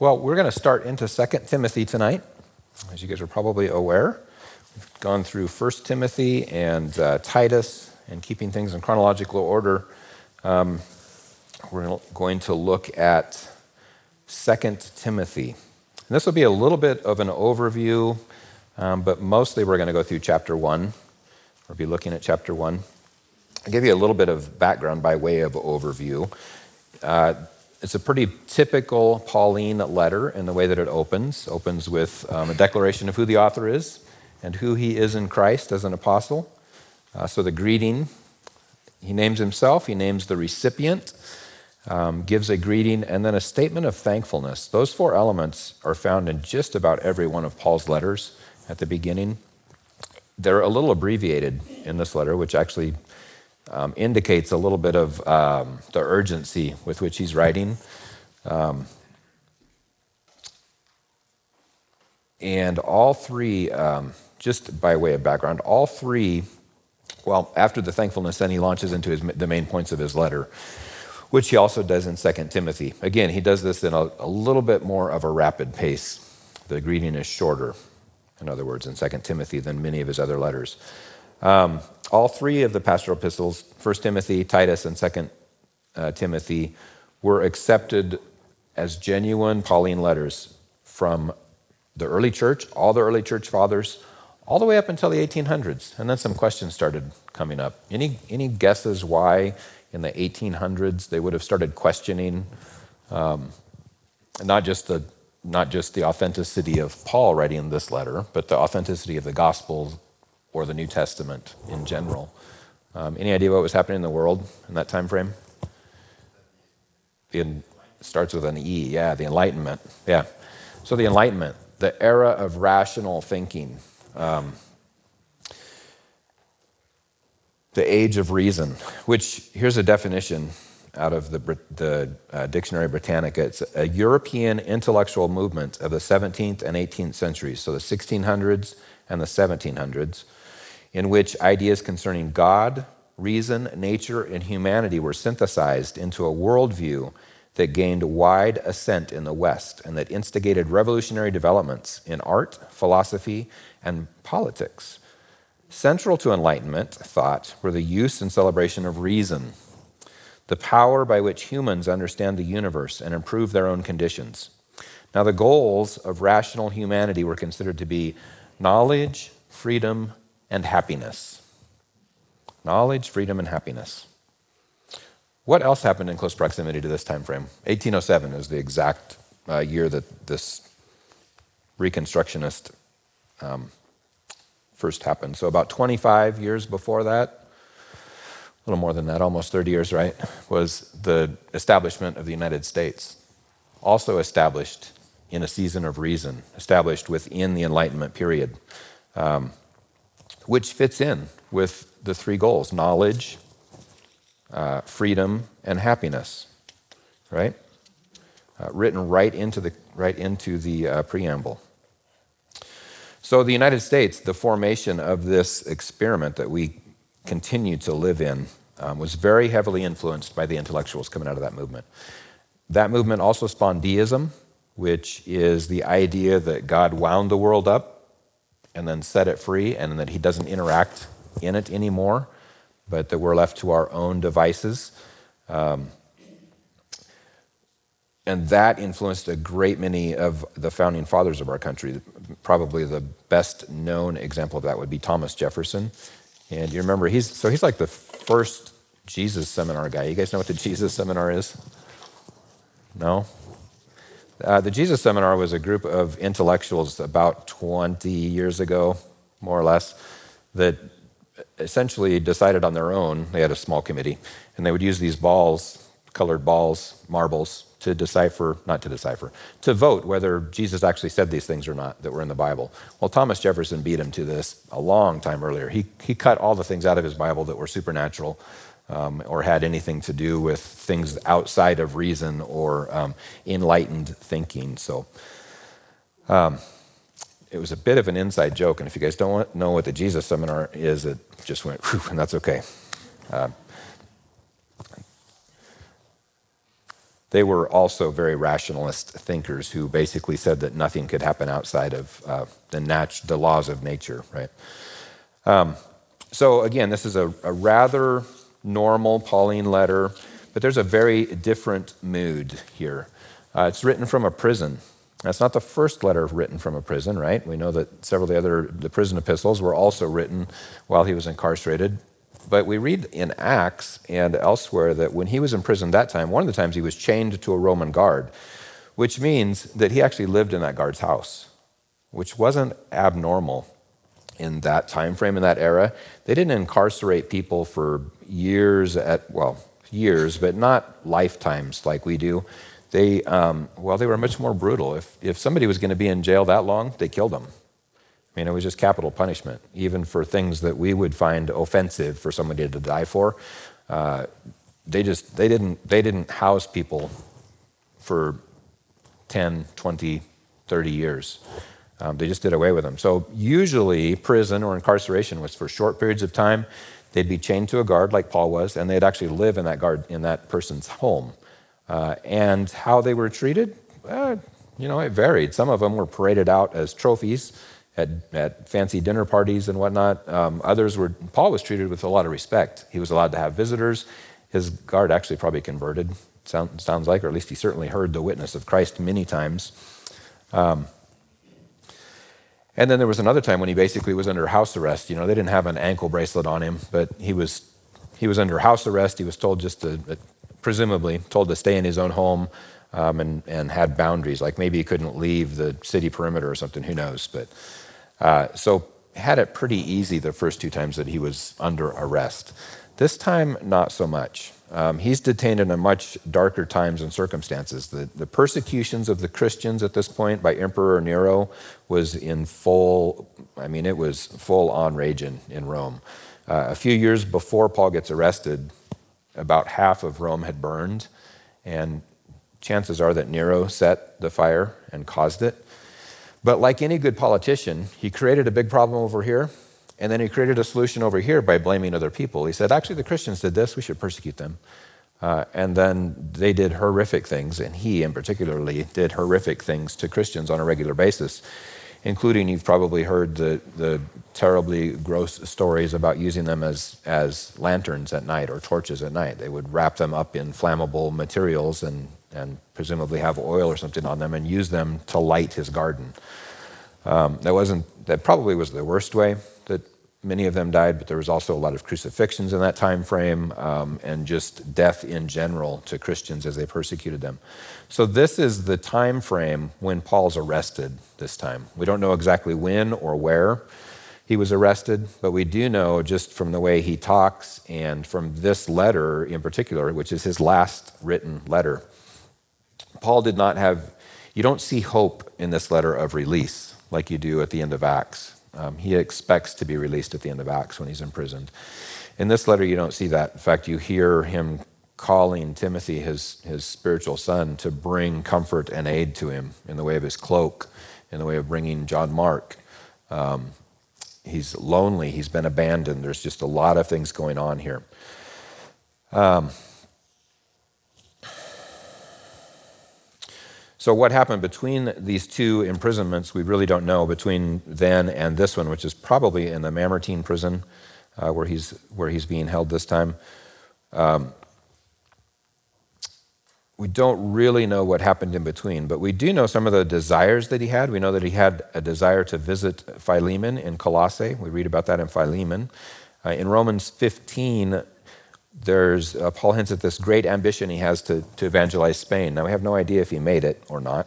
Well, we're going to start into 2 Timothy tonight. As you guys are probably aware, we've gone through 1 Timothy and uh, Titus and keeping things in chronological order. Um, we're going to look at 2 Timothy. And this will be a little bit of an overview, um, but mostly we're going to go through chapter 1. We'll be looking at chapter 1. I'll give you a little bit of background by way of overview. Uh, it's a pretty typical Pauline letter in the way that it opens. Opens with um, a declaration of who the author is and who he is in Christ as an apostle. Uh, so the greeting, he names himself, he names the recipient, um, gives a greeting, and then a statement of thankfulness. Those four elements are found in just about every one of Paul's letters at the beginning. They're a little abbreviated in this letter, which actually um, indicates a little bit of um, the urgency with which he's writing. Um, and all three, um, just by way of background, all three, well, after the thankfulness, then he launches into his, the main points of his letter, which he also does in 2 Timothy. Again, he does this in a, a little bit more of a rapid pace. The greeting is shorter, in other words, in 2 Timothy than many of his other letters. Um, all three of the pastoral epistles, 1 Timothy, Titus, and 2 uh, Timothy, were accepted as genuine Pauline letters from the early church, all the early church fathers, all the way up until the 1800s. And then some questions started coming up. Any, any guesses why in the 1800s they would have started questioning um, not, just the, not just the authenticity of Paul writing this letter, but the authenticity of the gospel or the New Testament in general. Um, any idea what was happening in the world in that time frame? It starts with an E, yeah, the Enlightenment. Yeah. So the Enlightenment, the era of rational thinking, um, the age of reason, which here's a definition out of the, the uh, Dictionary Britannica. It's a European intellectual movement of the 17th and 18th centuries, so the 1600s and the 1700s, in which ideas concerning God, reason, nature, and humanity were synthesized into a worldview that gained wide assent in the West and that instigated revolutionary developments in art, philosophy, and politics. Central to Enlightenment thought were the use and celebration of reason, the power by which humans understand the universe and improve their own conditions. Now, the goals of rational humanity were considered to be knowledge, freedom, and happiness. Knowledge, freedom, and happiness. What else happened in close proximity to this time frame? 1807 is the exact uh, year that this Reconstructionist um, first happened. So, about 25 years before that, a little more than that, almost 30 years, right, was the establishment of the United States. Also established in a season of reason, established within the Enlightenment period. Um, which fits in with the three goals knowledge, uh, freedom, and happiness, right? Uh, written right into the, right into the uh, preamble. So, the United States, the formation of this experiment that we continue to live in, um, was very heavily influenced by the intellectuals coming out of that movement. That movement also spawned deism, which is the idea that God wound the world up and then set it free, and that he doesn't interact in it anymore, but that we're left to our own devices. Um, and that influenced a great many of the founding fathers of our country. Probably the best known example of that would be Thomas Jefferson. And you remember, he's so he's like the first Jesus seminar guy. You guys know what the Jesus seminar is? No? Uh, the Jesus Seminar was a group of intellectuals about 20 years ago, more or less, that essentially decided on their own. They had a small committee, and they would use these balls, colored balls, marbles, to decipher, not to decipher, to vote whether Jesus actually said these things or not that were in the Bible. Well, Thomas Jefferson beat him to this a long time earlier. He, he cut all the things out of his Bible that were supernatural um, or had anything to do with things outside of reason or um, enlightened thinking. So um, it was a bit of an inside joke. And if you guys don't know what the Jesus Seminar is, it just went, whew, and that's okay. Uh, they were also very rationalist thinkers who basically said that nothing could happen outside of uh, the, nat- the laws of nature, right? Um, so, again, this is a, a rather normal Pauline letter, but there's a very different mood here. Uh, it's written from a prison. That's not the first letter written from a prison, right? We know that several of the other the prison epistles were also written while he was incarcerated. But we read in Acts and elsewhere that when he was in prison that time, one of the times he was chained to a Roman guard, which means that he actually lived in that guard's house, which wasn't abnormal in that time frame in that era. They didn't incarcerate people for years at well, years, but not lifetimes like we do. They um, well, they were much more brutal. If if somebody was going to be in jail that long, they killed them. I mean, it was just capital punishment, even for things that we would find offensive for somebody to die for. Uh, they just they didn't they didn't house people for 10, 20, 30 years. Um, they just did away with them. So usually, prison or incarceration was for short periods of time. They'd be chained to a guard, like Paul was, and they'd actually live in that guard in that person's home. Uh, and how they were treated, uh, you know, it varied. Some of them were paraded out as trophies at, at fancy dinner parties and whatnot. Um, others were, Paul was treated with a lot of respect. He was allowed to have visitors. His guard actually probably converted, sound, sounds like, or at least he certainly heard the witness of Christ many times. Um, and then there was another time when he basically was under house arrest. You know, they didn't have an ankle bracelet on him, but he was, he was under house arrest. He was told just to, presumably, told to stay in his own home um, and, and had boundaries. Like maybe he couldn't leave the city perimeter or something, who knows. But uh, so had it pretty easy the first two times that he was under arrest. This time, not so much. Um, he's detained in a much darker times and circumstances. The, the persecutions of the Christians at this point by Emperor Nero was in full, I mean, it was full on raging in Rome. Uh, a few years before Paul gets arrested, about half of Rome had burned, and chances are that Nero set the fire and caused it. But like any good politician, he created a big problem over here, and then he created a solution over here by blaming other people. He said, actually, the Christians did this, we should persecute them. Uh, and then they did horrific things, and he, in particularly, did horrific things to Christians on a regular basis, including you've probably heard the, the terribly gross stories about using them as, as lanterns at night or torches at night. They would wrap them up in flammable materials and and presumably have oil or something on them and use them to light his garden. Um, that wasn't that probably was the worst way that many of them died, but there was also a lot of crucifixions in that time frame um, and just death in general to Christians as they persecuted them. So this is the time frame when Paul's arrested this time. We don't know exactly when or where he was arrested, but we do know just from the way he talks and from this letter in particular, which is his last written letter Paul did not have, you don't see hope in this letter of release like you do at the end of Acts. Um, he expects to be released at the end of Acts when he's imprisoned. In this letter, you don't see that. In fact, you hear him calling Timothy, his, his spiritual son, to bring comfort and aid to him in the way of his cloak, in the way of bringing John Mark. Um, he's lonely, he's been abandoned. There's just a lot of things going on here. Um, So, what happened between these two imprisonments, we really don't know, between then and this one, which is probably in the Mamertine prison uh, where, he's, where he's being held this time. Um, we don't really know what happened in between, but we do know some of the desires that he had. We know that he had a desire to visit Philemon in Colossae. We read about that in Philemon. Uh, in Romans 15, there's uh, Paul hints at this great ambition he has to, to evangelize Spain. Now, we have no idea if he made it or not,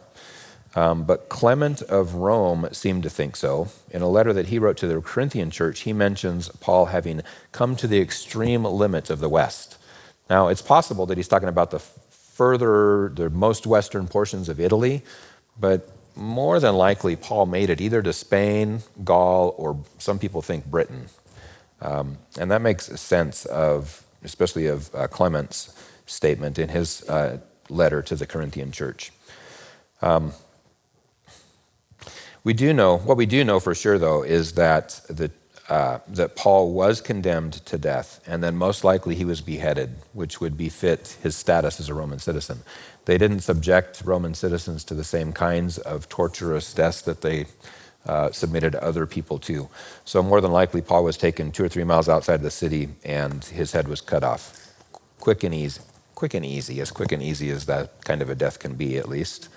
um, but Clement of Rome seemed to think so. In a letter that he wrote to the Corinthian church, he mentions Paul having come to the extreme limit of the West. Now, it's possible that he's talking about the further, the most western portions of Italy, but more than likely, Paul made it either to Spain, Gaul, or some people think Britain. Um, and that makes sense of especially of uh, Clement's statement in his uh, letter to the Corinthian church. Um, we do know, what we do know for sure, though, is that the, uh, that Paul was condemned to death, and then most likely he was beheaded, which would befit his status as a Roman citizen. They didn't subject Roman citizens to the same kinds of torturous deaths that they uh, submitted other people to. So, more than likely, Paul was taken two or three miles outside the city and his head was cut off. Quick and easy. Quick and easy, as quick and easy as that kind of a death can be, at least.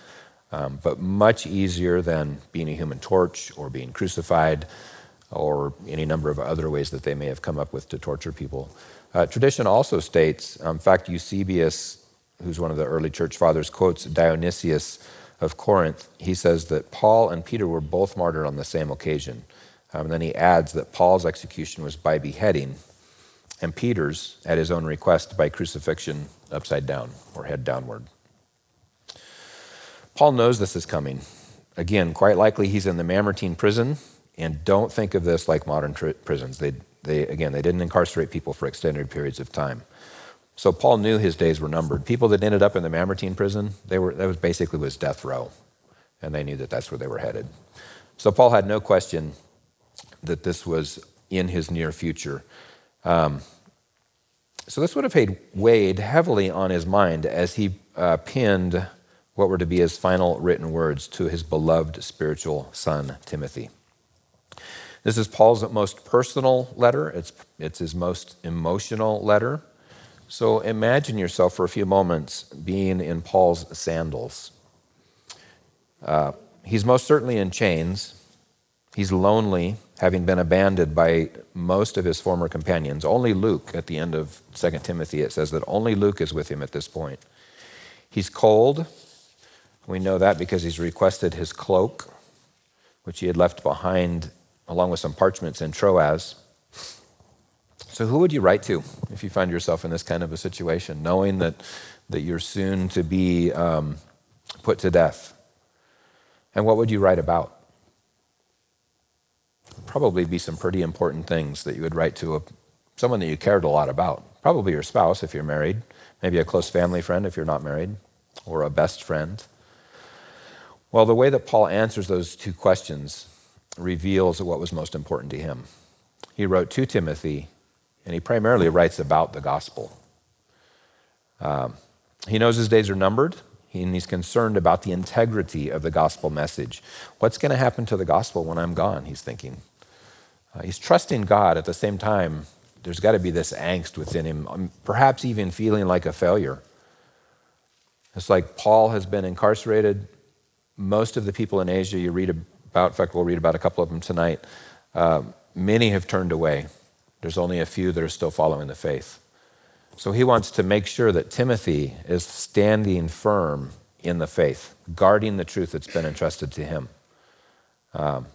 Um, but much easier than being a human torch or being crucified or any number of other ways that they may have come up with to torture people. Uh, tradition also states, um, in fact, Eusebius, who's one of the early church fathers, quotes Dionysius of Corinth, he says that Paul and Peter were both martyred on the same occasion. Um, and then he adds that Paul's execution was by beheading, and Peter's, at his own request, by crucifixion upside down or head downward. Paul knows this is coming. Again, quite likely he's in the Mamertine prison, and don't think of this like modern tr- prisons. They, they, again, they didn't incarcerate people for extended periods of time. So Paul knew his days were numbered. People that ended up in the Mamertine prison, they were, that was basically was death row, and they knew that that's where they were headed. So Paul had no question that this was in his near future. Um, so this would have weighed heavily on his mind as he uh, pinned what were to be his final written words to his beloved spiritual son, Timothy. This is Paul's most personal letter, it's, it's his most emotional letter. So imagine yourself for a few moments being in Paul's sandals. Uh, he's most certainly in chains. He's lonely, having been abandoned by most of his former companions. Only Luke, at the end of 2 Timothy, it says that only Luke is with him at this point. He's cold. We know that because he's requested his cloak, which he had left behind along with some parchments in Troas. So, who would you write to if you find yourself in this kind of a situation, knowing that, that you're soon to be um, put to death? And what would you write about? Probably be some pretty important things that you would write to a, someone that you cared a lot about. Probably your spouse if you're married, maybe a close family friend if you're not married, or a best friend. Well, the way that Paul answers those two questions reveals what was most important to him. He wrote to Timothy and he primarily writes about the gospel. Um, he knows his days are numbered, and he's concerned about the integrity of the gospel message. What's going to happen to the gospel when I'm gone? He's thinking. Uh, he's trusting God at the same time. There's got to be this angst within him, um, perhaps even feeling like a failure. It's like Paul has been incarcerated. Most of the people in Asia you read about, in fact, we'll read about a couple of them tonight, uh, many have turned away. There's only a few that are still following the faith. So he wants to make sure that Timothy is standing firm in the faith, guarding the truth that's been entrusted to him. Um,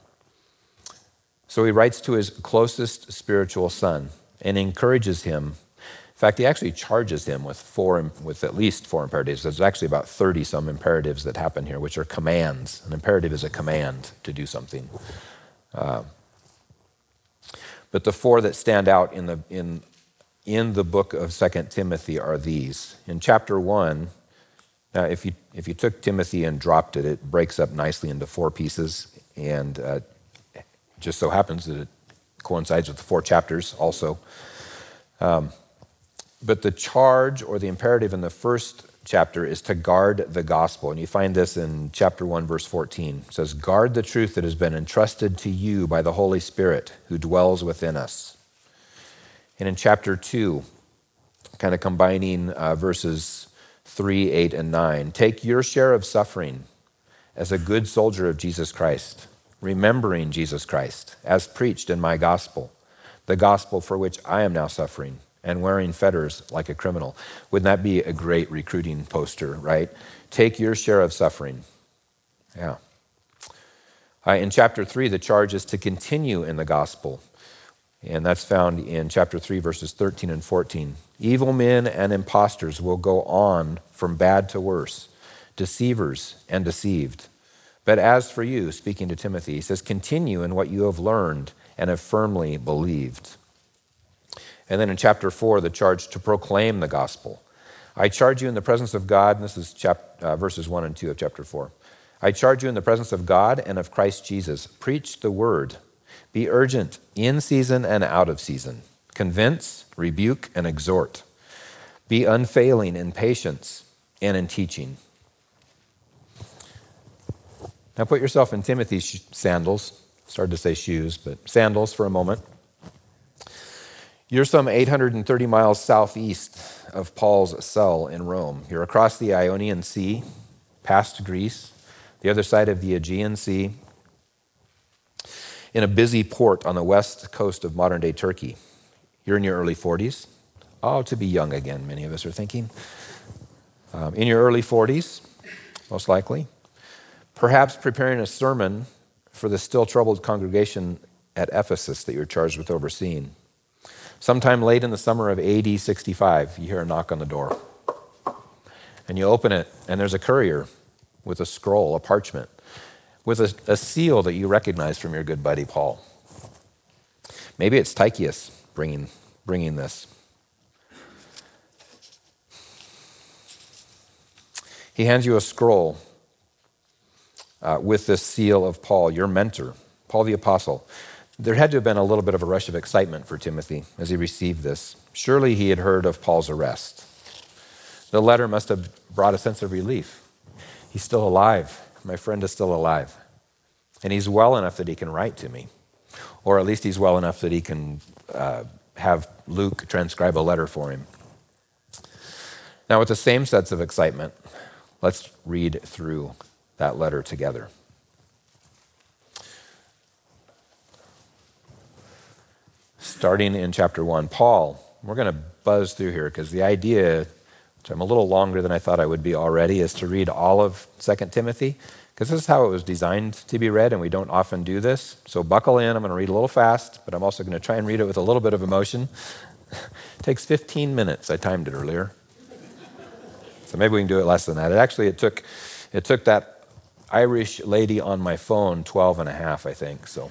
so he writes to his closest spiritual son and encourages him. In fact, he actually charges him with four, with at least four imperatives. There's actually about 30 some imperatives that happen here, which are commands. An imperative is a command to do something. Uh, but the four that stand out in the, in, in the book of Second Timothy are these. In chapter 1, now if you, if you took Timothy and dropped it, it breaks up nicely into four pieces. And uh, just so happens that it coincides with the four chapters also. Um, but the charge or the imperative in the first chapter is to guard the gospel. And you find this in chapter 1, verse 14. It says, Guard the truth that has been entrusted to you by the Holy Spirit who dwells within us. And in chapter 2, kind of combining uh, verses 3, 8, and 9, take your share of suffering as a good soldier of Jesus Christ, remembering Jesus Christ as preached in my gospel, the gospel for which I am now suffering and wearing fetters like a criminal. Wouldn't that be a great recruiting poster, right? Take your share of suffering. Yeah. Uh, in chapter 3, the charge is to continue in the gospel. And that's found in chapter 3, verses 13 and 14. Evil men and impostors will go on from bad to worse, deceivers and deceived. But as for you, speaking to Timothy, he says, continue in what you have learned and have firmly believed. And then in chapter 4, the charge to proclaim the gospel. I charge you in the presence of God, and this is uh, verses 1 and 2 of chapter 4. I charge you in the presence of God and of Christ Jesus, preach the word. Be urgent in season and out of season. Convince, rebuke, and exhort. Be unfailing in patience and in teaching. Now put yourself in Timothy's sandals. Started to say shoes, but sandals for a moment. You're some 830 miles southeast of Paul's cell in Rome. You're across the Ionian Sea, past Greece, the other side of the Aegean Sea, in a busy port on the west coast of modern day Turkey. You're in your early 40s. Oh, to be young again, many of us are thinking. Um, in your early 40s, most likely. Perhaps preparing a sermon for the still troubled congregation at Ephesus that you're charged with overseeing. Sometime late in the summer of AD 65, you hear a knock on the door. And you open it, and there's a courier with a scroll, a parchment, with a, a seal that you recognize from your good buddy Paul. Maybe it's Tychicus bringing, bringing this. He hands you a scroll uh, with this seal of Paul, your mentor, Paul the Apostle. There had to have been a little bit of a rush of excitement for Timothy as he received this. Surely he had heard of Paul's arrest. The letter must have brought a sense of relief. He's still alive. My friend is still alive. And he's well enough that he can write to me. Or at least he's well enough that he can uh, have Luke transcribe a letter for him. Now, with the same sense of excitement, let's read through that letter together. Starting in chapter 1, Paul, we're going to buzz through here because the idea, which I'm a little longer than I thought I would be already, is to read all of 2 Timothy because this is how it was designed to be read, and we don't often do this. So buckle in. I'm going to read a little fast, but I'm also going to try and read it with a little bit of emotion. it takes 15 minutes. I timed it earlier. so maybe we can do it less than that. It actually it took it took that Irish lady on my phone 12 and a half, I think. So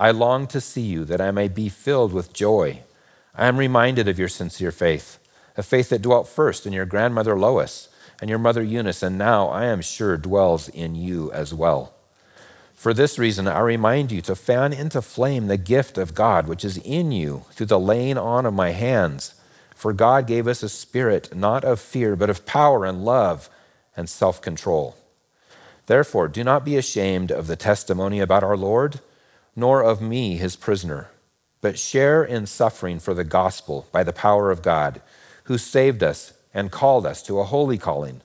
I long to see you that I may be filled with joy. I am reminded of your sincere faith, a faith that dwelt first in your grandmother Lois and your mother Eunice, and now I am sure dwells in you as well. For this reason, I remind you to fan into flame the gift of God which is in you through the laying on of my hands. For God gave us a spirit not of fear, but of power and love and self control. Therefore, do not be ashamed of the testimony about our Lord, nor of me, his prisoner, but share in suffering for the gospel by the power of God, who saved us and called us to a holy calling,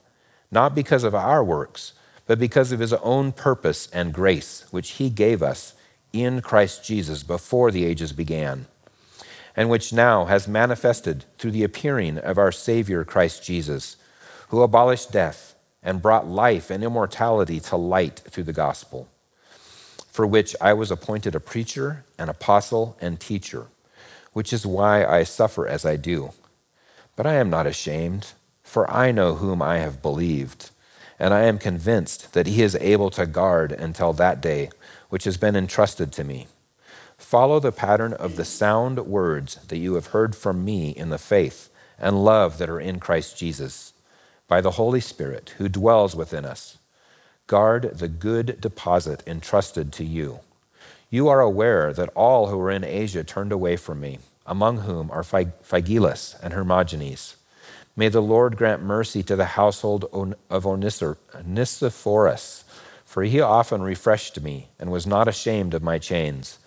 not because of our works, but because of his own purpose and grace, which he gave us in Christ Jesus before the ages began, and which now has manifested through the appearing of our Savior Christ Jesus, who abolished death and brought life and immortality to light through the gospel, for which I was appointed a preacher, an apostle, and teacher, which is why I suffer as I do. But I am not ashamed, for I know whom I have believed, and I am convinced that he is able to guard until that day which has been entrusted to me. Follow the pattern of the sound words that you have heard from me in the faith and love that are in Christ Jesus by the Holy Spirit who dwells within us. Guard the good deposit entrusted to you. You are aware that all who were in Asia turned away from me, among whom are Phygelus and Hermogenes. May the Lord grant mercy to the household of Onesiphorus, for he often refreshed me and was not ashamed of my chains.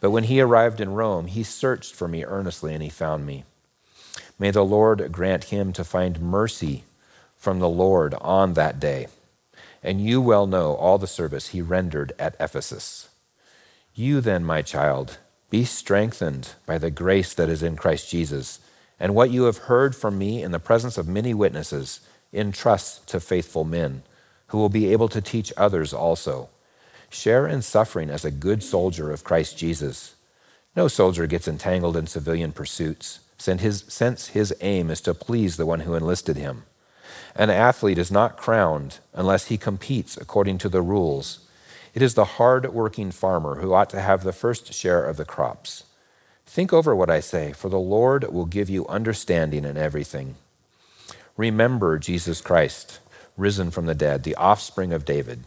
But when he arrived in Rome, he searched for me earnestly and he found me. May the Lord grant him to find mercy from the Lord on that day. And you well know all the service he rendered at Ephesus. You then, my child, be strengthened by the grace that is in Christ Jesus, and what you have heard from me in the presence of many witnesses, entrust to faithful men, who will be able to teach others also. Share in suffering as a good soldier of Christ Jesus. No soldier gets entangled in civilian pursuits, since his, aim is to please the one who enlisted him. An athlete is not crowned unless he competes according to the rules. It is the hard working farmer who ought to have the first share of the crops. Think over what I say, for the Lord will give you understanding in everything. Remember Jesus Christ, risen from the dead, the offspring of David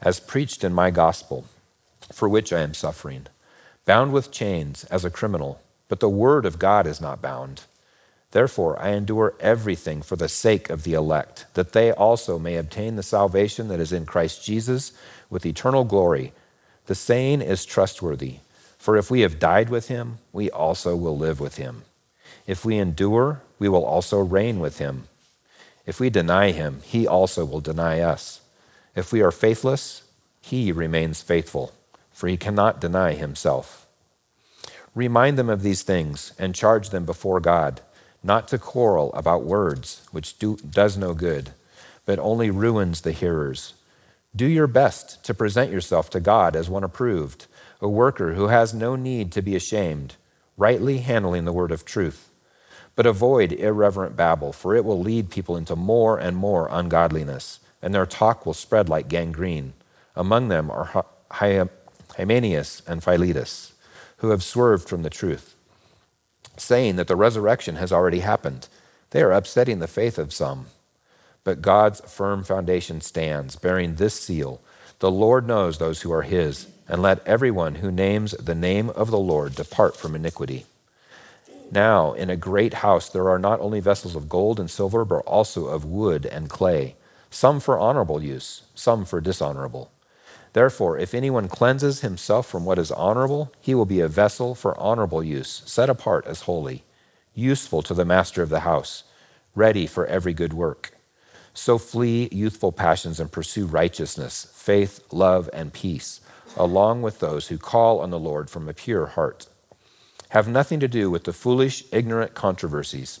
as preached in my gospel, for which I am suffering, bound with chains as a criminal, but the word of God is not bound. Therefore, I endure everything for the sake of the elect, that they also may obtain the salvation that is in Christ Jesus with eternal glory. The saying is trustworthy, for if we have died with him, we also will live with him. If we endure, we will also reign with him. If we deny him, he also will deny us. If we are faithless, he remains faithful, for he cannot deny himself. Remind them of these things and charge them before God, not to quarrel about words, which do, does no good, but only ruins the hearers. Do your best to present yourself to God as one approved, a worker who has no need to be ashamed, rightly handling the word of truth. But avoid irreverent babble, for it will lead people into more and more ungodliness and their talk will spread like gangrene. Among them are Hymenaeus and Philetus, who have swerved from the truth, saying that the resurrection has already happened. They are upsetting the faith of some. But God's firm foundation stands, bearing this seal The Lord knows those who are his, and let everyone who names the name of the Lord depart from iniquity. Now, in a great house, there are not only vessels of gold and silver, but also of wood and clay some for honorable use, some for dishonorable. Therefore, if anyone cleanses himself from what is honorable, he will be a vessel for honorable use, set apart as holy, useful to the master of the house, ready for every good work. So flee youthful passions and pursue righteousness, faith, love, and peace, along with those who call on the Lord from a pure heart. Have nothing to do with the foolish, ignorant controversies.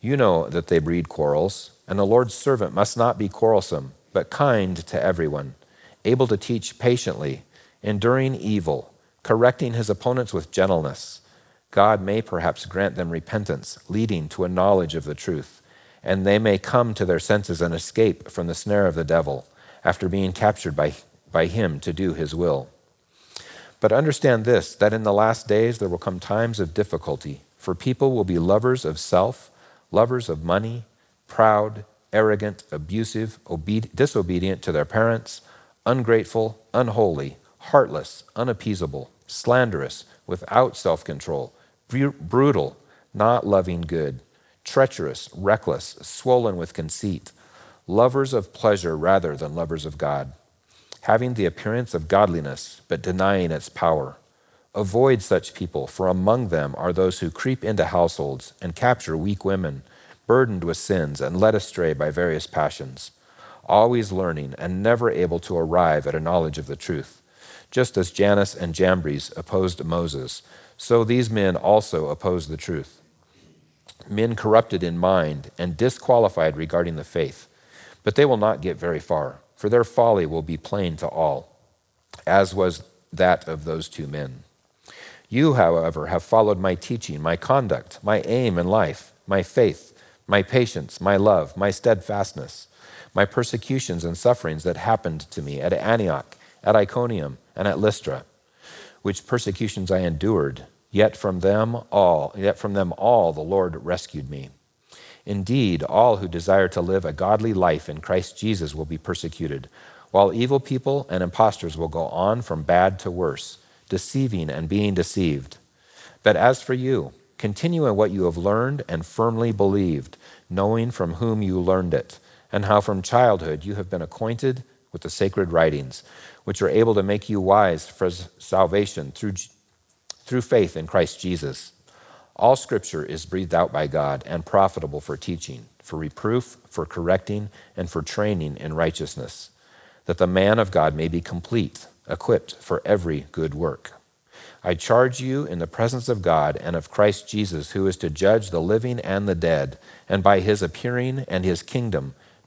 You know that they breed quarrels. And the Lord's servant must not be quarrelsome, but kind to everyone, able to teach patiently, enduring evil, correcting his opponents with gentleness. God may perhaps grant them repentance, leading to a knowledge of the truth, and they may come to their senses and escape from the snare of the devil after being captured by, by him to do his will. But understand this that in the last days there will come times of difficulty, for people will be lovers of self, lovers of money proud, arrogant, abusive, obedient, disobedient to their parents, ungrateful, unholy, heartless, unappeasable, slanderous, without self control, brutal, not loving good, treacherous, reckless, swollen with conceit, lovers of pleasure rather than lovers of God, having the appearance of godliness but denying its power. Avoid such people, for among them are those who creep into households and capture weak women burdened with sins and led astray by various passions, always learning and never able to arrive at a knowledge of the truth. Just as Jannes and Jambres opposed Moses, so these men also oppose the truth. Men corrupted in mind and disqualified regarding the faith. But they will not get very far, for their folly will be plain to all, as was that of those two men. You, however, have followed my teaching, my conduct, my aim in life, my faith my patience, my love, my steadfastness, my persecutions and sufferings that happened to me at Antioch, at Iconium, and at Lystra, which persecutions I endured, yet from them all, yet from them all the Lord rescued me. Indeed, all who desire to live a godly life in Christ Jesus will be persecuted, while evil people and impostors will go on from bad to worse, deceiving and being deceived. But as for you, Continue in what you have learned and firmly believed, knowing from whom you learned it, and how from childhood you have been acquainted with the sacred writings, which are able to make you wise for salvation through, through faith in Christ Jesus. All scripture is breathed out by God and profitable for teaching, for reproof, for correcting, and for training in righteousness, that the man of God may be complete, equipped for every good work. I charge you in the presence of God and of Christ Jesus, who is to judge the living and the dead, and by his appearing and his kingdom,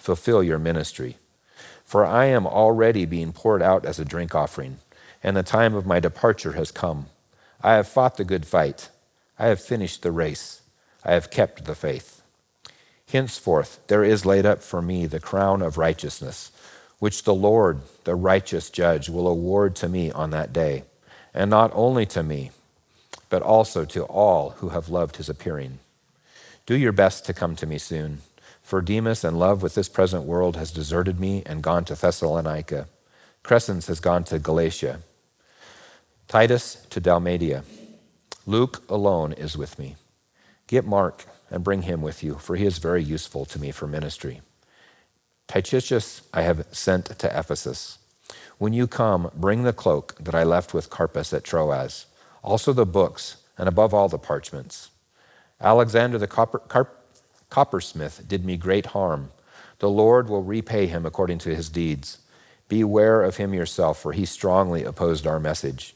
Fulfill your ministry. For I am already being poured out as a drink offering, and the time of my departure has come. I have fought the good fight. I have finished the race. I have kept the faith. Henceforth, there is laid up for me the crown of righteousness, which the Lord, the righteous judge, will award to me on that day, and not only to me, but also to all who have loved his appearing. Do your best to come to me soon. For Demas, in love with this present world, has deserted me and gone to Thessalonica. Crescens has gone to Galatia. Titus to Dalmatia. Luke alone is with me. Get Mark and bring him with you, for he is very useful to me for ministry. Tychicus I have sent to Ephesus. When you come, bring the cloak that I left with Carpus at Troas, also the books, and above all the parchments. Alexander the carp, coppersmith did me great harm. The Lord will repay him according to his deeds. Beware of him yourself, for he strongly opposed our message.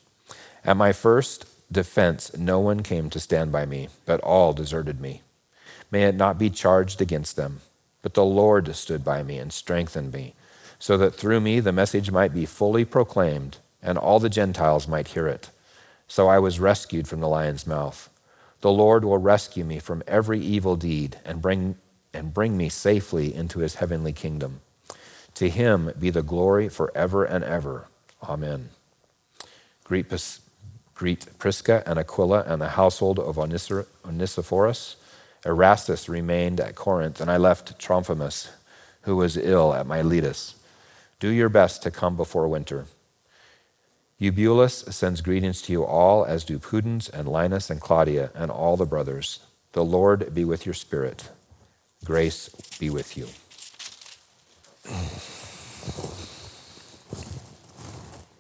At my first defense, no one came to stand by me, but all deserted me. May it not be charged against them. But the Lord stood by me and strengthened me, so that through me the message might be fully proclaimed, and all the Gentiles might hear it. So I was rescued from the lion's mouth. The Lord will rescue me from every evil deed and bring, and bring me safely into his heavenly kingdom. To him be the glory forever and ever. Amen. Greet, greet Prisca and Aquila and the household of Onesiphorus. Erastus remained at Corinth, and I left Trophimus, who was ill at Miletus. Do your best to come before winter. Eubulus sends greetings to you all, as do Pudens and Linus and Claudia and all the brothers. The Lord be with your spirit. Grace be with you.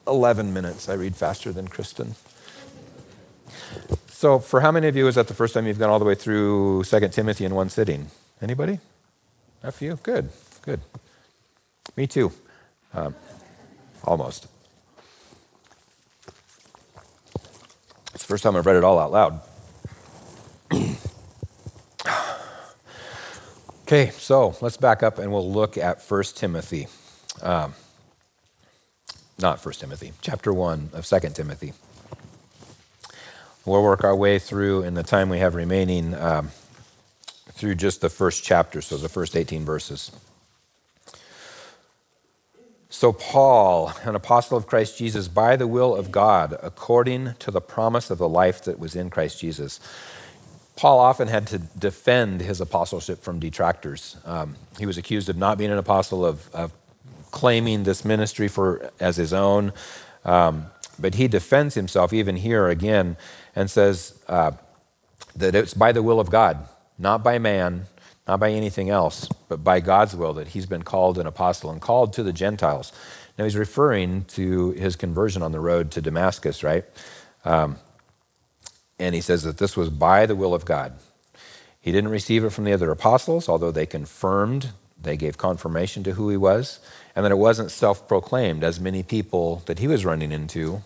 Eleven minutes. I read faster than Kristen. So, for how many of you is that the first time you've gone all the way through Second Timothy in one sitting? Anybody? A few? Good, good. Me too. Um, almost. The first time I've read it all out loud. okay, so let's back up and we'll look at 1 Timothy. Um, not 1 Timothy, chapter 1 of 2 Timothy. We'll work our way through in the time we have remaining um, through just the first chapter, so the first 18 verses. So, Paul, an apostle of Christ Jesus, by the will of God, according to the promise of the life that was in Christ Jesus. Paul often had to defend his apostleship from detractors. Um, he was accused of not being an apostle, of, of claiming this ministry for as his own. Um, but he defends himself even here again and says uh, that it's by the will of God, not by man, not by anything else, but by God's will that he's been called an apostle and called to the Gentiles. Now he's referring to his conversion on the road to Damascus, right? Um, and he says that this was by the will of God. He didn't receive it from the other apostles, although they confirmed, they gave confirmation to who he was, and that it wasn't self proclaimed, as many people that he was running into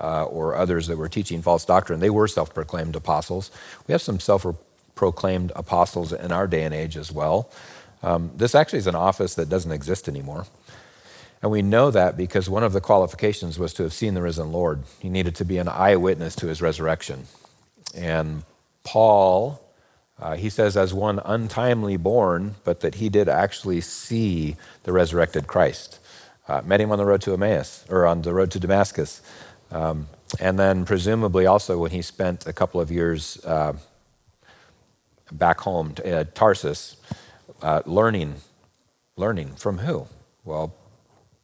uh, or others that were teaching false doctrine, they were self proclaimed apostles. We have some self proclaimed apostles in our day and age as well. Um, this actually is an office that doesn't exist anymore. And we know that because one of the qualifications was to have seen the risen Lord. He needed to be an eyewitness to his resurrection. And Paul, uh, he says, as one untimely born, but that he did actually see the resurrected Christ. Uh, met him on the road to Emmaus, or on the road to Damascus. Um, and then, presumably, also when he spent a couple of years uh, back home to uh, Tarsus, uh, learning, learning from who? Well,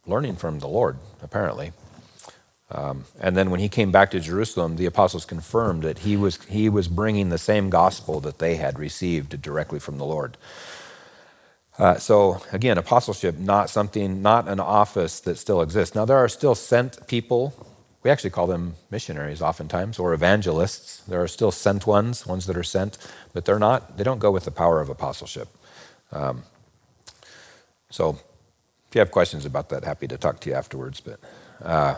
learning from the Lord, apparently. Um, and then when he came back to Jerusalem, the apostles confirmed that he was, he was bringing the same gospel that they had received directly from the Lord. Uh, so again, apostleship, not something, not an office that still exists. Now there are still sent people. We actually call them missionaries oftentimes, or evangelists. There are still sent ones, ones that are sent, but they're not. They don't go with the power of apostleship. Um, so if you have questions about that, happy to talk to you afterwards. But uh,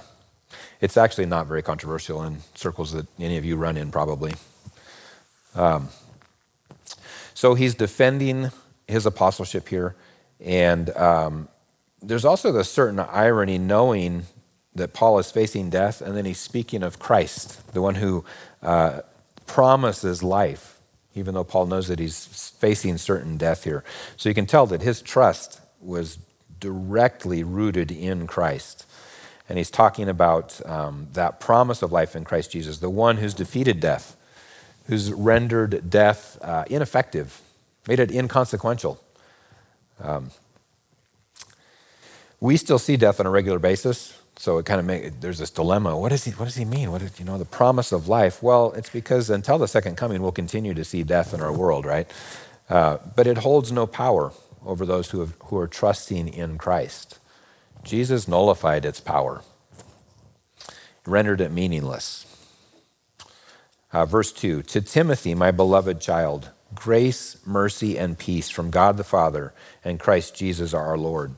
it's actually not very controversial in circles that any of you run in, probably. Um, so he's defending his apostleship here. And um, there's also the certain irony knowing that Paul is facing death, and then he's speaking of Christ, the one who uh, promises life, even though Paul knows that he's facing certain death here. So you can tell that his trust was directly rooted in Christ. And he's talking about um, that promise of life in Christ Jesus, the one who's defeated death, who's rendered death uh, ineffective made it inconsequential. Um, we still see death on a regular basis, so it kind of make, there's this dilemma. What does he What does he mean? What is, you know the promise of life? Well, it's because until the second coming, we'll continue to see death in our world, right? Uh, but it holds no power over those who have, who are trusting in Christ. Jesus nullified its power, rendered it meaningless. Uh, verse 2 To Timothy, my beloved child, grace, mercy, and peace from God the Father and Christ Jesus our Lord.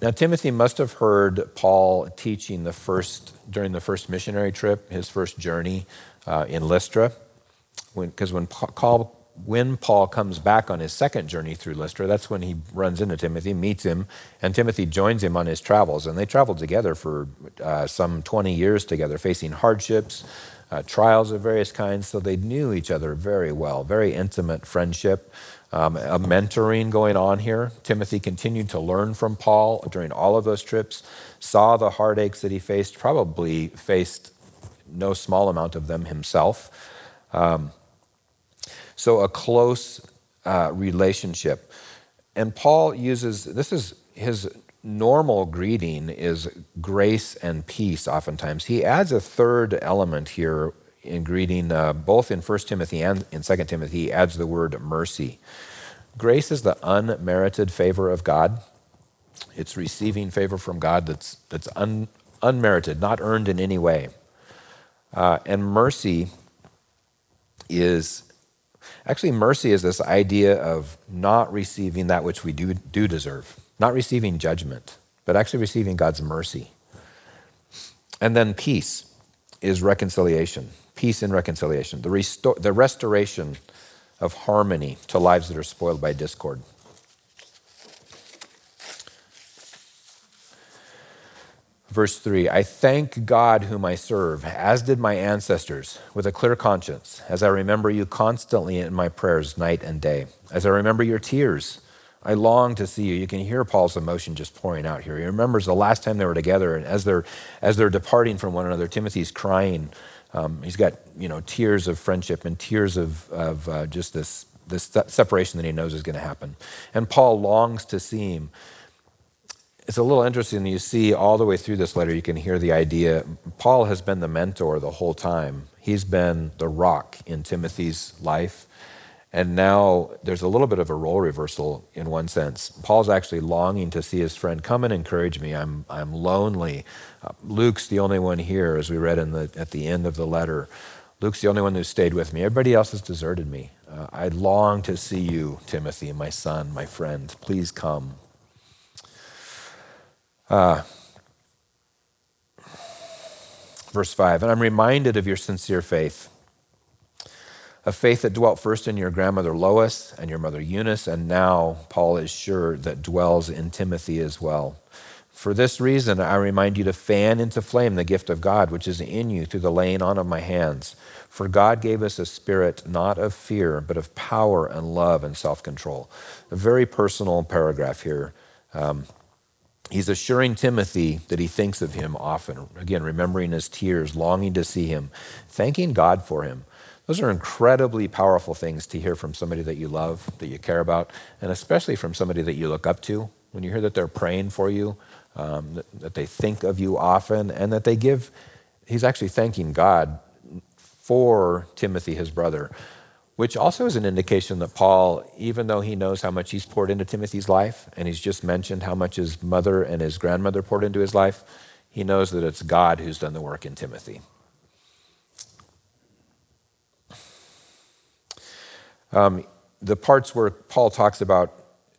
Now, Timothy must have heard Paul teaching the first, during the first missionary trip, his first journey uh, in Lystra. Because when, when, Paul, when Paul comes back on his second journey through Lystra, that's when he runs into Timothy, meets him, and Timothy joins him on his travels. And they traveled together for uh, some 20 years together, facing hardships, uh, trials of various kinds, so they knew each other very well, very intimate friendship. Um, a mentoring going on here. Timothy continued to learn from Paul during all of those trips, saw the heartaches that he faced, probably faced no small amount of them himself. Um, so, a close uh, relationship. And Paul uses this is his normal greeting is grace and peace, oftentimes. He adds a third element here in greeting, uh, both in 1 Timothy and in 2 Timothy. He adds the word mercy. Grace is the unmerited favor of God. It's receiving favor from God that's, that's un, unmerited, not earned in any way. Uh, and mercy is actually, mercy is this idea of not receiving that which we do, do deserve not receiving judgment, but actually receiving God's mercy. And then peace is reconciliation, peace and reconciliation, the, restor- the restoration of harmony to lives that are spoiled by discord. Verse 3 I thank God whom I serve, as did my ancestors, with a clear conscience, as I remember you constantly in my prayers night and day, as I remember your tears I long to see you. You can hear Paul's emotion just pouring out here. He remembers the last time they were together, and as they're as they're departing from one another, Timothy's crying. Um, he's got you know tears of friendship and tears of of uh, just this this separation that he knows is going to happen. And Paul longs to see him. It's a little interesting. You see all the way through this letter, you can hear the idea. Paul has been the mentor the whole time. He's been the rock in Timothy's life. And now there's a little bit of a role reversal in one sense. Paul's actually longing to see his friend come and encourage me. I'm, I'm lonely. Uh, Luke's the only one here, as we read in the, at the end of the letter. Luke's the only one who stayed with me. Everybody else has deserted me. Uh, I long to see you, Timothy, my son, my friend. Please come. Uh, verse 5 And I'm reminded of your sincere faith a faith that dwelt first in your grandmother Lois and your mother Eunice, and now Paul is sure that dwells in Timothy as well. For this reason, I remind you to fan into flame the gift of God which is in you through the laying on of my hands. For God gave us a spirit not of fear, but of power and love and self control. A very personal paragraph here. Um, he's assuring Timothy that he thinks of him often. Again, remembering his tears, longing to see him, thanking God for him. Those are incredibly powerful things to hear from somebody that you love, that you care about, and especially from somebody that you look up to. When you hear that they're praying for you, um, that, that they think of you often, and that they give, he's actually thanking God for Timothy, his brother. which also is an indication that Paul, even though he knows how much he's poured into Timothy's life, and he's just mentioned how much his mother and his grandmother poured into his life, he knows that it's God who's done the work in Timothy. Um, the parts where Paul talks about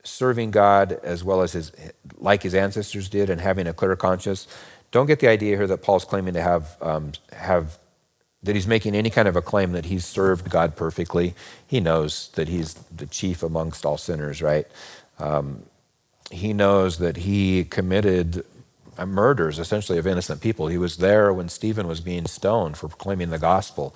serving God as well as his, like his ancestors did, and having a clear conscience, don't get the idea here that Paul's claiming to have, um, have that he's making any kind of a claim that he's served God perfectly. He knows that he's the chief amongst all sinners, right? Um, he knows that he committed uh, murders, essentially, of innocent people. He was there when Stephen was being stoned for proclaiming the gospel.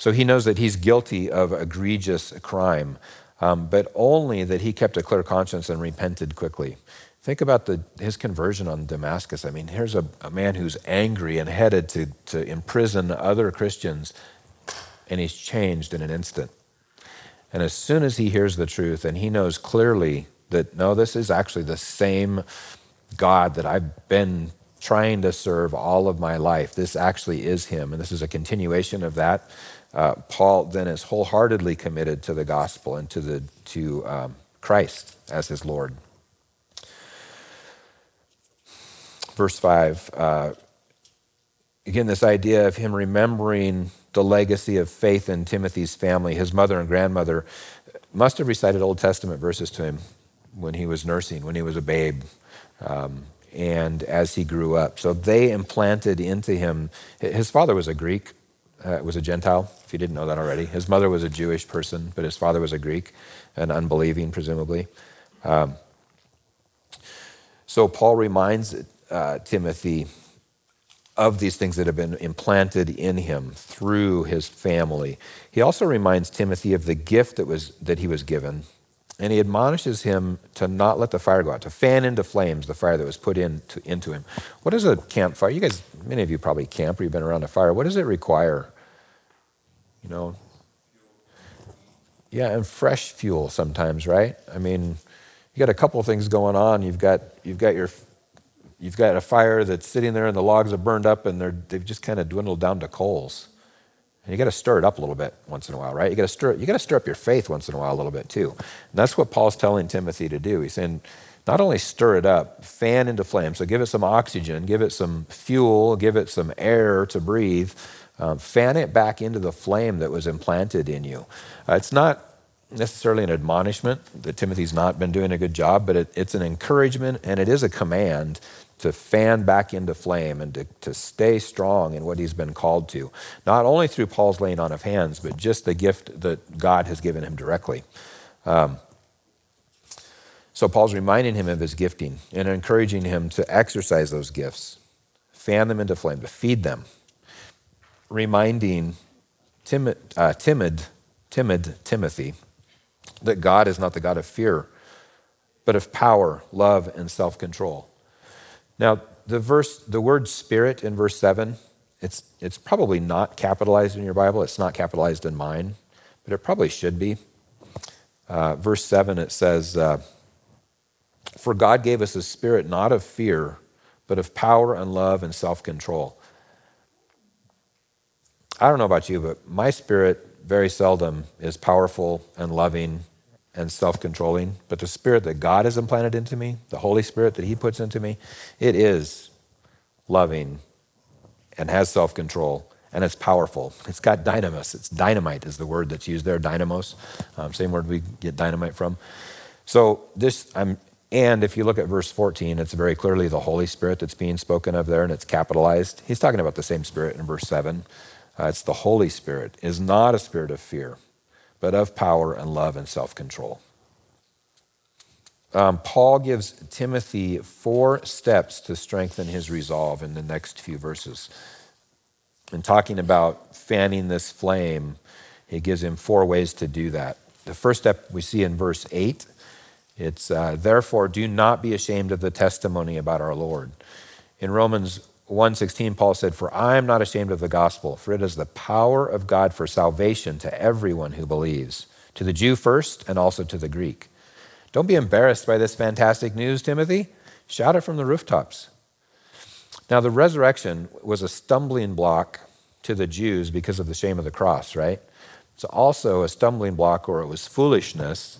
So he knows that he's guilty of egregious crime, um, but only that he kept a clear conscience and repented quickly. Think about the, his conversion on Damascus. I mean, here's a, a man who's angry and headed to, to imprison other Christians, and he's changed in an instant. And as soon as he hears the truth and he knows clearly that, no, this is actually the same God that I've been trying to serve all of my life, this actually is him, and this is a continuation of that. Uh, Paul then is wholeheartedly committed to the gospel and to, the, to um, Christ as his Lord. verse 5. Uh, again, this idea of him remembering the legacy of faith in Timothy's family, his mother and grandmother must have recited Old Testament verses to him when he was nursing, when he was a babe, um, and as he grew up. So they implanted into him, his father was a Greek, uh, was a Gentile, if you didn't know that already. His mother was a Jewish person, but his father was a Greek, an unbelieving, presumably. Um, so Paul reminds uh, Timothy of these things that have been implanted in him through his family. He also reminds Timothy of the gift that, was, that he was given, and he admonishes him to not let the fire go out, to fan into flames the fire that was put in to, into him. What is a campfire? You guys, many of you probably camp or you've been around a fire. What does it require? You know, yeah, and fresh fuel sometimes, right? I mean, you got a couple things going on. You've got you've got your you've got a fire that's sitting there and the logs are burned up and they're, they've just kind of dwindled down to coals. And you got to stir it up a little bit once in a while, right? You got to stir you got to stir up your faith once in a while a little bit too. And that's what Paul's telling Timothy to do. He's saying, not only stir it up, fan into flame. So give it some oxygen, give it some fuel, give it some air to breathe. Um, fan it back into the flame that was implanted in you. Uh, it's not necessarily an admonishment that Timothy's not been doing a good job, but it, it's an encouragement and it is a command to fan back into flame and to, to stay strong in what he's been called to, not only through Paul's laying on of hands, but just the gift that God has given him directly. Um, so Paul's reminding him of his gifting and encouraging him to exercise those gifts, fan them into flame, to feed them, reminding timid, uh, timid, timid Timothy that God is not the God of fear, but of power, love, and self control. Now, the verse, the word spirit in verse 7, it's, it's probably not capitalized in your Bible. It's not capitalized in mine, but it probably should be. Uh, verse 7, it says, uh, For God gave us a spirit not of fear, but of power and love and self control. I don't know about you, but my spirit very seldom is powerful and loving and self controlling, but the spirit that God has implanted into me, the Holy Spirit that He puts into me, it is loving and has self control and it's powerful. It's got dynamis. It's dynamite, is the word that's used there, dynamos, um, same word we get dynamite from. So, this, I'm, and if you look at verse 14, it's very clearly the Holy Spirit that's being spoken of there and it's capitalized. He's talking about the same Spirit in verse 7. Uh, it's the Holy Spirit, is not a spirit of fear but of power and love and self control. Um, Paul gives Timothy four steps to strengthen his resolve in the next few verses. In talking about fanning this flame, he gives him four ways to do that. The first step we see in verse 8 it's uh, therefore do not be ashamed of the testimony about our Lord. In Romans 1:16 Paul said, "For I am not ashamed of the gospel, for it is the power of God for salvation to everyone who believes, to the Jew first and also to the Greek." Don't be embarrassed by this fantastic news, Timothy. Shout it from the rooftops. Now, the resurrection was a stumbling block to the Jews because of the shame of the cross, right? It's also a stumbling block, or it was foolishness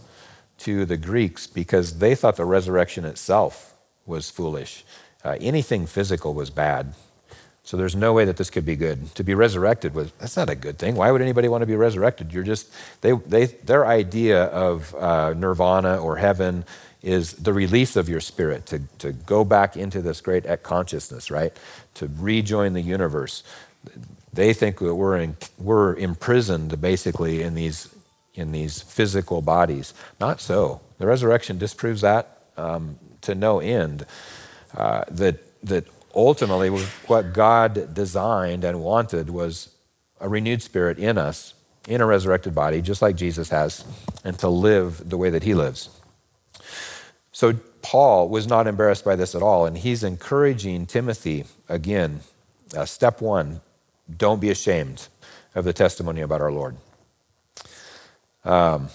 to the Greeks because they thought the resurrection itself was foolish. Uh, anything physical was bad. So there's no way that this could be good. To be resurrected was that's not a good thing. Why would anybody want to be resurrected? You're just they they their idea of uh, nirvana or heaven is the release of your spirit to to go back into this great consciousness, right? To rejoin the universe. They think that we're in, we're imprisoned basically in these in these physical bodies. Not so. The resurrection disproves that um, to no end. Uh, that that ultimately what God designed and wanted was a renewed spirit in us, in a resurrected body, just like Jesus has, and to live the way that he lives. So Paul was not embarrassed by this at all, and he's encouraging Timothy again. Uh, step one don't be ashamed of the testimony about our Lord. Um,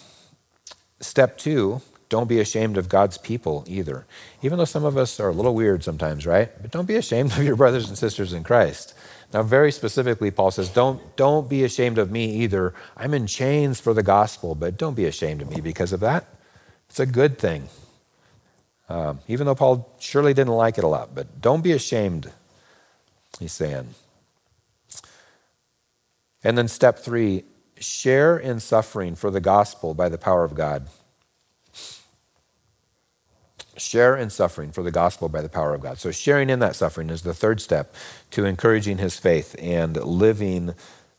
step two don't be ashamed of God's people either. Even though some of us are a little weird sometimes, right? But don't be ashamed of your brothers and sisters in Christ. Now, very specifically, Paul says, don't, don't be ashamed of me either. I'm in chains for the gospel, but don't be ashamed of me because of that. It's a good thing. Um, even though Paul surely didn't like it a lot, but don't be ashamed, he's saying. And then step three share in suffering for the gospel by the power of God. Share in suffering for the gospel by the power of God. So, sharing in that suffering is the third step to encouraging his faith and living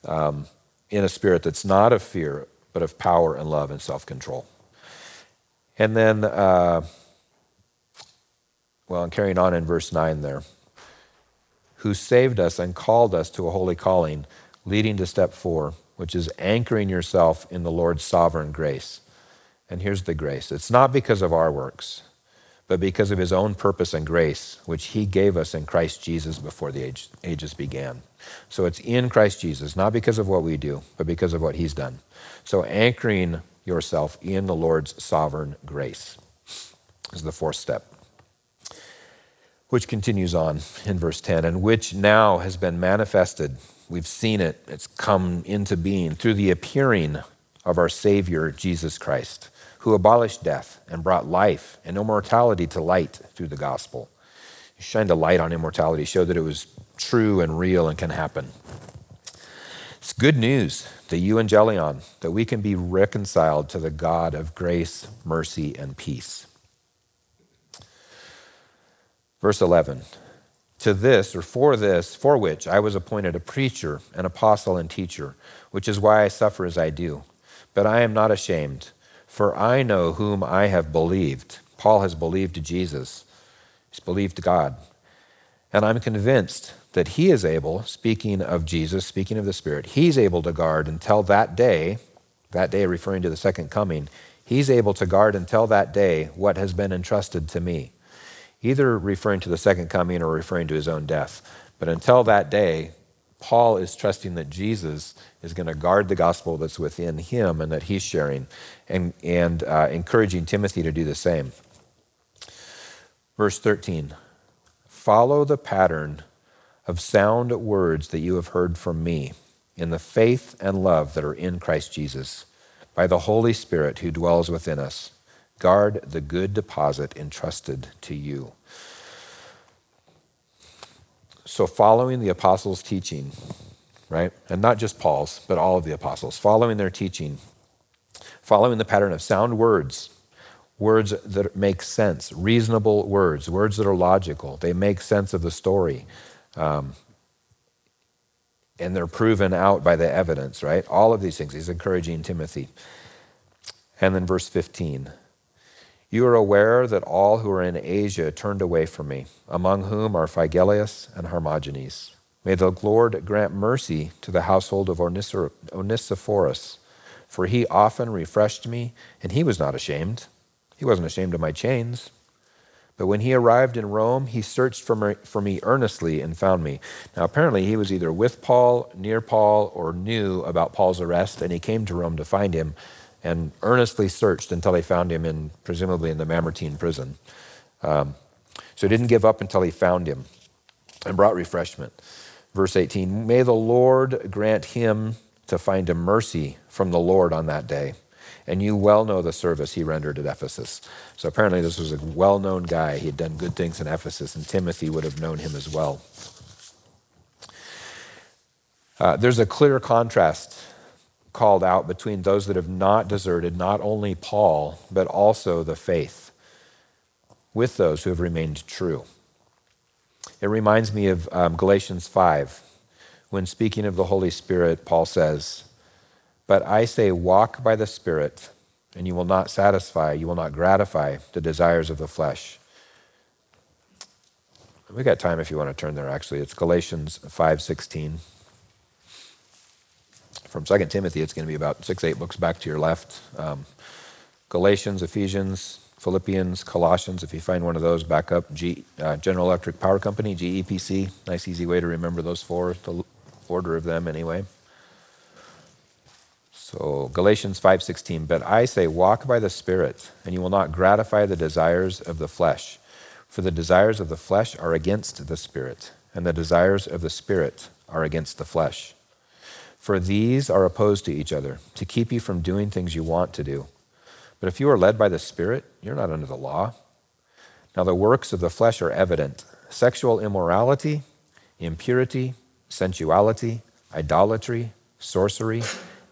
um, in a spirit that's not of fear, but of power and love and self control. And then, uh, well, and carrying on in verse 9 there, who saved us and called us to a holy calling, leading to step four, which is anchoring yourself in the Lord's sovereign grace. And here's the grace it's not because of our works but because of his own purpose and grace, which he gave us in Christ Jesus before the age, ages began. So it's in Christ Jesus, not because of what we do, but because of what he's done. So anchoring yourself in the Lord's sovereign grace is the fourth step, which continues on in verse 10, and which now has been manifested. We've seen it, it's come into being through the appearing of our Savior, Jesus Christ who abolished death and brought life and immortality to light through the gospel. He shined a light on immortality, showed that it was true and real and can happen. It's good news, the euangelion, that we can be reconciled to the God of grace, mercy, and peace. Verse 11 To this, or for this, for which I was appointed a preacher, an apostle, and teacher, which is why I suffer as I do. But I am not ashamed for I know whom I have believed. Paul has believed Jesus, he's believed God. And I'm convinced that he is able, speaking of Jesus, speaking of the Spirit, he's able to guard until that day, that day referring to the second coming, he's able to guard until that day what has been entrusted to me, either referring to the second coming or referring to his own death. But until that day, Paul is trusting that Jesus is going to guard the gospel that's within him and that he's sharing, and, and uh, encouraging Timothy to do the same. Verse 13 Follow the pattern of sound words that you have heard from me in the faith and love that are in Christ Jesus. By the Holy Spirit who dwells within us, guard the good deposit entrusted to you. So, following the apostles' teaching, right? And not just Paul's, but all of the apostles, following their teaching, following the pattern of sound words, words that make sense, reasonable words, words that are logical. They make sense of the story. Um, and they're proven out by the evidence, right? All of these things. He's encouraging Timothy. And then verse 15 you are aware that all who are in Asia turned away from me, among whom are Phygelus and Hermogenes. May the Lord grant mercy to the household of Onesiphorus, for he often refreshed me, and he was not ashamed. He wasn't ashamed of my chains. But when he arrived in Rome, he searched for me earnestly and found me. Now, apparently, he was either with Paul, near Paul, or knew about Paul's arrest, and he came to Rome to find him and earnestly searched until they found him in, presumably in the Mamertine prison. Um, so he didn't give up until he found him and brought refreshment. Verse 18 May the Lord grant him to find a mercy from the Lord on that day. And you well know the service he rendered at Ephesus. So apparently, this was a well known guy. He had done good things in Ephesus, and Timothy would have known him as well. Uh, there's a clear contrast called out between those that have not deserted not only Paul, but also the faith, with those who have remained true. It reminds me of um, Galatians 5, when speaking of the Holy Spirit, Paul says, But I say, walk by the Spirit, and you will not satisfy, you will not gratify the desires of the flesh. We got time if you want to turn there actually. It's Galatians 5:16 from 2 Timothy, it's going to be about six, eight books back to your left. Um, Galatians, Ephesians, Philippians, Colossians, if you find one of those, back up. G, uh, General Electric Power Company, GEPC. Nice, easy way to remember those four, the order of them anyway. So Galatians 5:16, but I say walk by the spirit and you will not gratify the desires of the flesh. For the desires of the flesh are against the spirit, and the desires of the spirit are against the flesh. For these are opposed to each other, to keep you from doing things you want to do. But if you are led by the Spirit, you're not under the law. Now, the works of the flesh are evident sexual immorality, impurity, sensuality, idolatry, sorcery,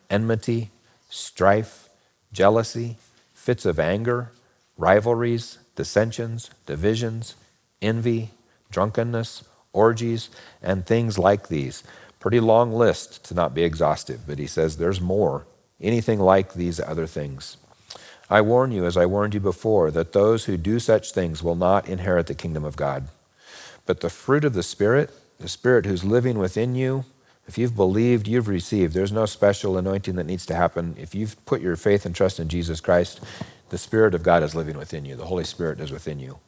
enmity, strife, jealousy, fits of anger, rivalries, dissensions, divisions, envy, drunkenness, orgies, and things like these Pretty long list to not be exhaustive, but he says there's more. Anything like these other things. I warn you, as I warned you before, that those who do such things will not inherit the kingdom of God. But the fruit of the Spirit, the Spirit who's living within you, if you've believed, you've received. There's no special anointing that needs to happen. If you've put your faith and trust in Jesus Christ, the Spirit of God is living within you. The Holy Spirit is within you.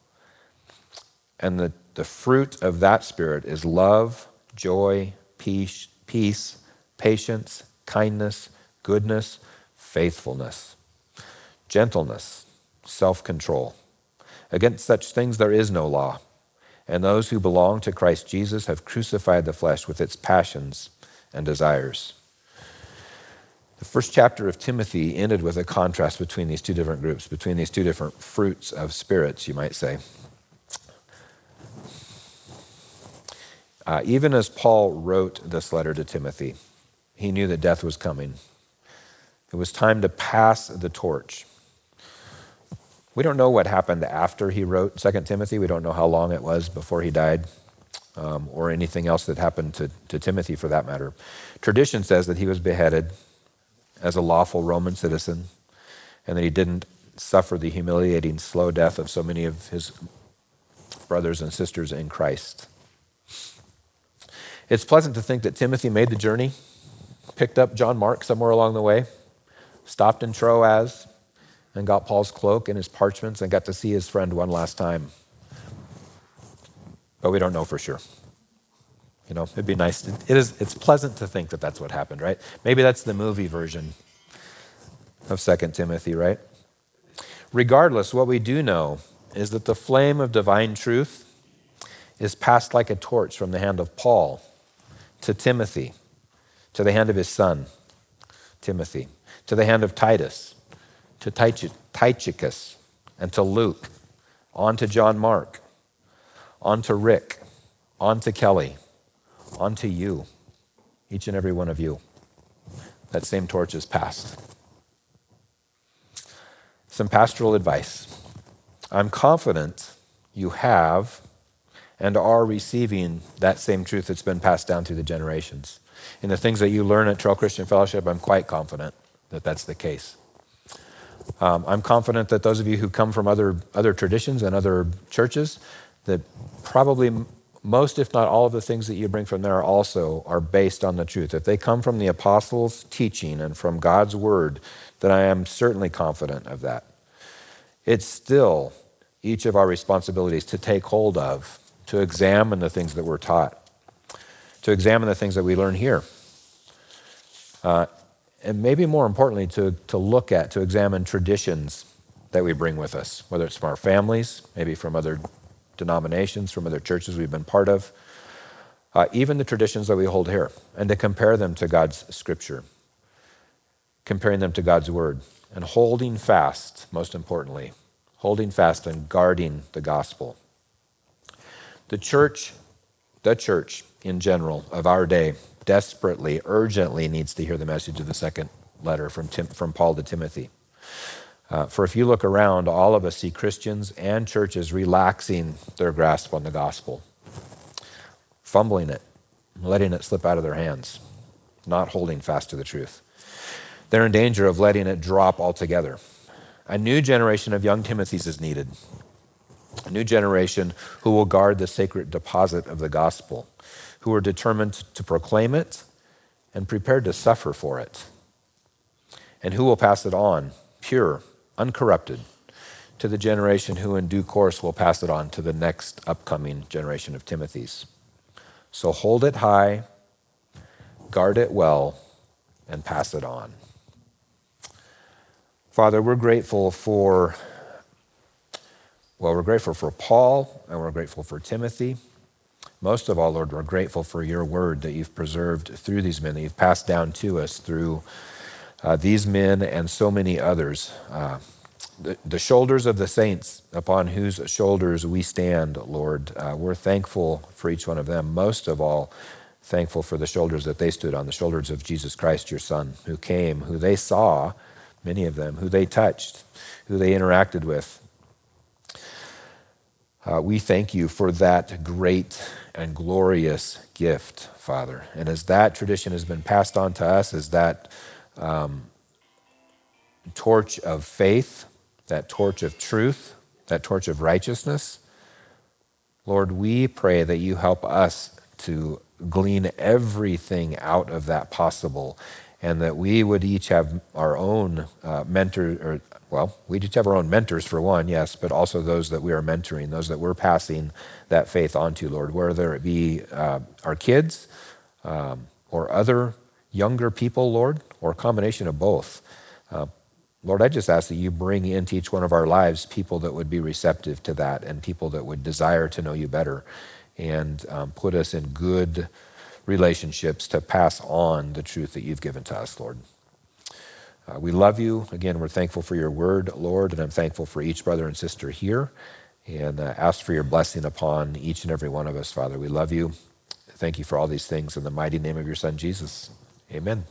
And the, the fruit of that Spirit is love, joy, peace, peace, patience, kindness, goodness, faithfulness, gentleness, self control. Against such things there is no law. And those who belong to Christ Jesus have crucified the flesh with its passions and desires. The first chapter of Timothy ended with a contrast between these two different groups, between these two different fruits of spirits, you might say. Uh, even as Paul wrote this letter to Timothy, he knew that death was coming. It was time to pass the torch. We don't know what happened after he wrote 2 Timothy. We don't know how long it was before he died, um, or anything else that happened to, to Timothy for that matter. Tradition says that he was beheaded as a lawful Roman citizen, and that he didn't suffer the humiliating slow death of so many of his brothers and sisters in Christ. It's pleasant to think that Timothy made the journey, picked up John Mark somewhere along the way, stopped in Troas, and got Paul's cloak and his parchments and got to see his friend one last time. But we don't know for sure. You know, it'd be nice. It is, it's pleasant to think that that's what happened, right? Maybe that's the movie version of 2 Timothy, right? Regardless, what we do know is that the flame of divine truth is passed like a torch from the hand of Paul to Timothy, to the hand of his son, Timothy, to the hand of Titus, to Tychicus, and to Luke, on to John Mark, on to Rick, on to Kelly, on to you, each and every one of you. That same torch is passed. Some pastoral advice. I'm confident you have and are receiving that same truth that's been passed down through the generations. In the things that you learn at Trail Christian Fellowship, I'm quite confident that that's the case. Um, I'm confident that those of you who come from other, other traditions and other churches, that probably most, if not all, of the things that you bring from there also are based on the truth. If they come from the apostles' teaching and from God's word, then I am certainly confident of that. It's still each of our responsibilities to take hold of to examine the things that we're taught, to examine the things that we learn here. Uh, and maybe more importantly, to, to look at, to examine traditions that we bring with us, whether it's from our families, maybe from other denominations, from other churches we've been part of, uh, even the traditions that we hold here, and to compare them to God's scripture. comparing them to God's word, and holding fast, most importantly, holding fast and guarding the gospel. The church, the church in general of our day, desperately, urgently needs to hear the message of the second letter from, Tim, from Paul to Timothy. Uh, for if you look around, all of us see Christians and churches relaxing their grasp on the gospel, fumbling it, letting it slip out of their hands, not holding fast to the truth. They're in danger of letting it drop altogether. A new generation of young Timothys is needed. A new generation who will guard the sacred deposit of the gospel, who are determined to proclaim it and prepared to suffer for it, and who will pass it on pure, uncorrupted, to the generation who in due course will pass it on to the next upcoming generation of Timothys. So hold it high, guard it well, and pass it on. Father, we're grateful for, well, we're grateful for Paul and we're grateful for Timothy. Most of all, Lord, we're grateful for your word that you've preserved through these men, that you've passed down to us through uh, these men and so many others. Uh, the, the, shoulders of the saints upon whose shoulders we stand, Lord. Uh, we're thankful for each one of them. Most of all, thankful for the shoulders that they stood on, the shoulders of Jesus Christ, your Son, who came, who they saw many of them, who they touched, who they interacted with. Uh, we thank you for that great and glorious gift, Father. And as that tradition has been passed on to us, as that um, torch of faith, that torch of truth, that torch of righteousness, Lord, we pray that you help us to glean everything out of that possible and that we would each have our own uh, mentor, or well, we each have our own mentors for one, yes, but also those that we are mentoring, those that we're passing that faith on to, Lord, whether it be uh, our kids um, or other younger people, Lord, or a combination of both. Uh, Lord, I just ask that you bring into each one of our lives people that would be receptive to that and people that would desire to know you better and um, put us in good relationships to pass on the truth that you've given to us, Lord. Uh, we love you. Again, we're thankful for your word, Lord, and I'm thankful for each brother and sister here and uh, ask for your blessing upon each and every one of us, Father. We love you. Thank you for all these things in the mighty name of your Son, Jesus. Amen.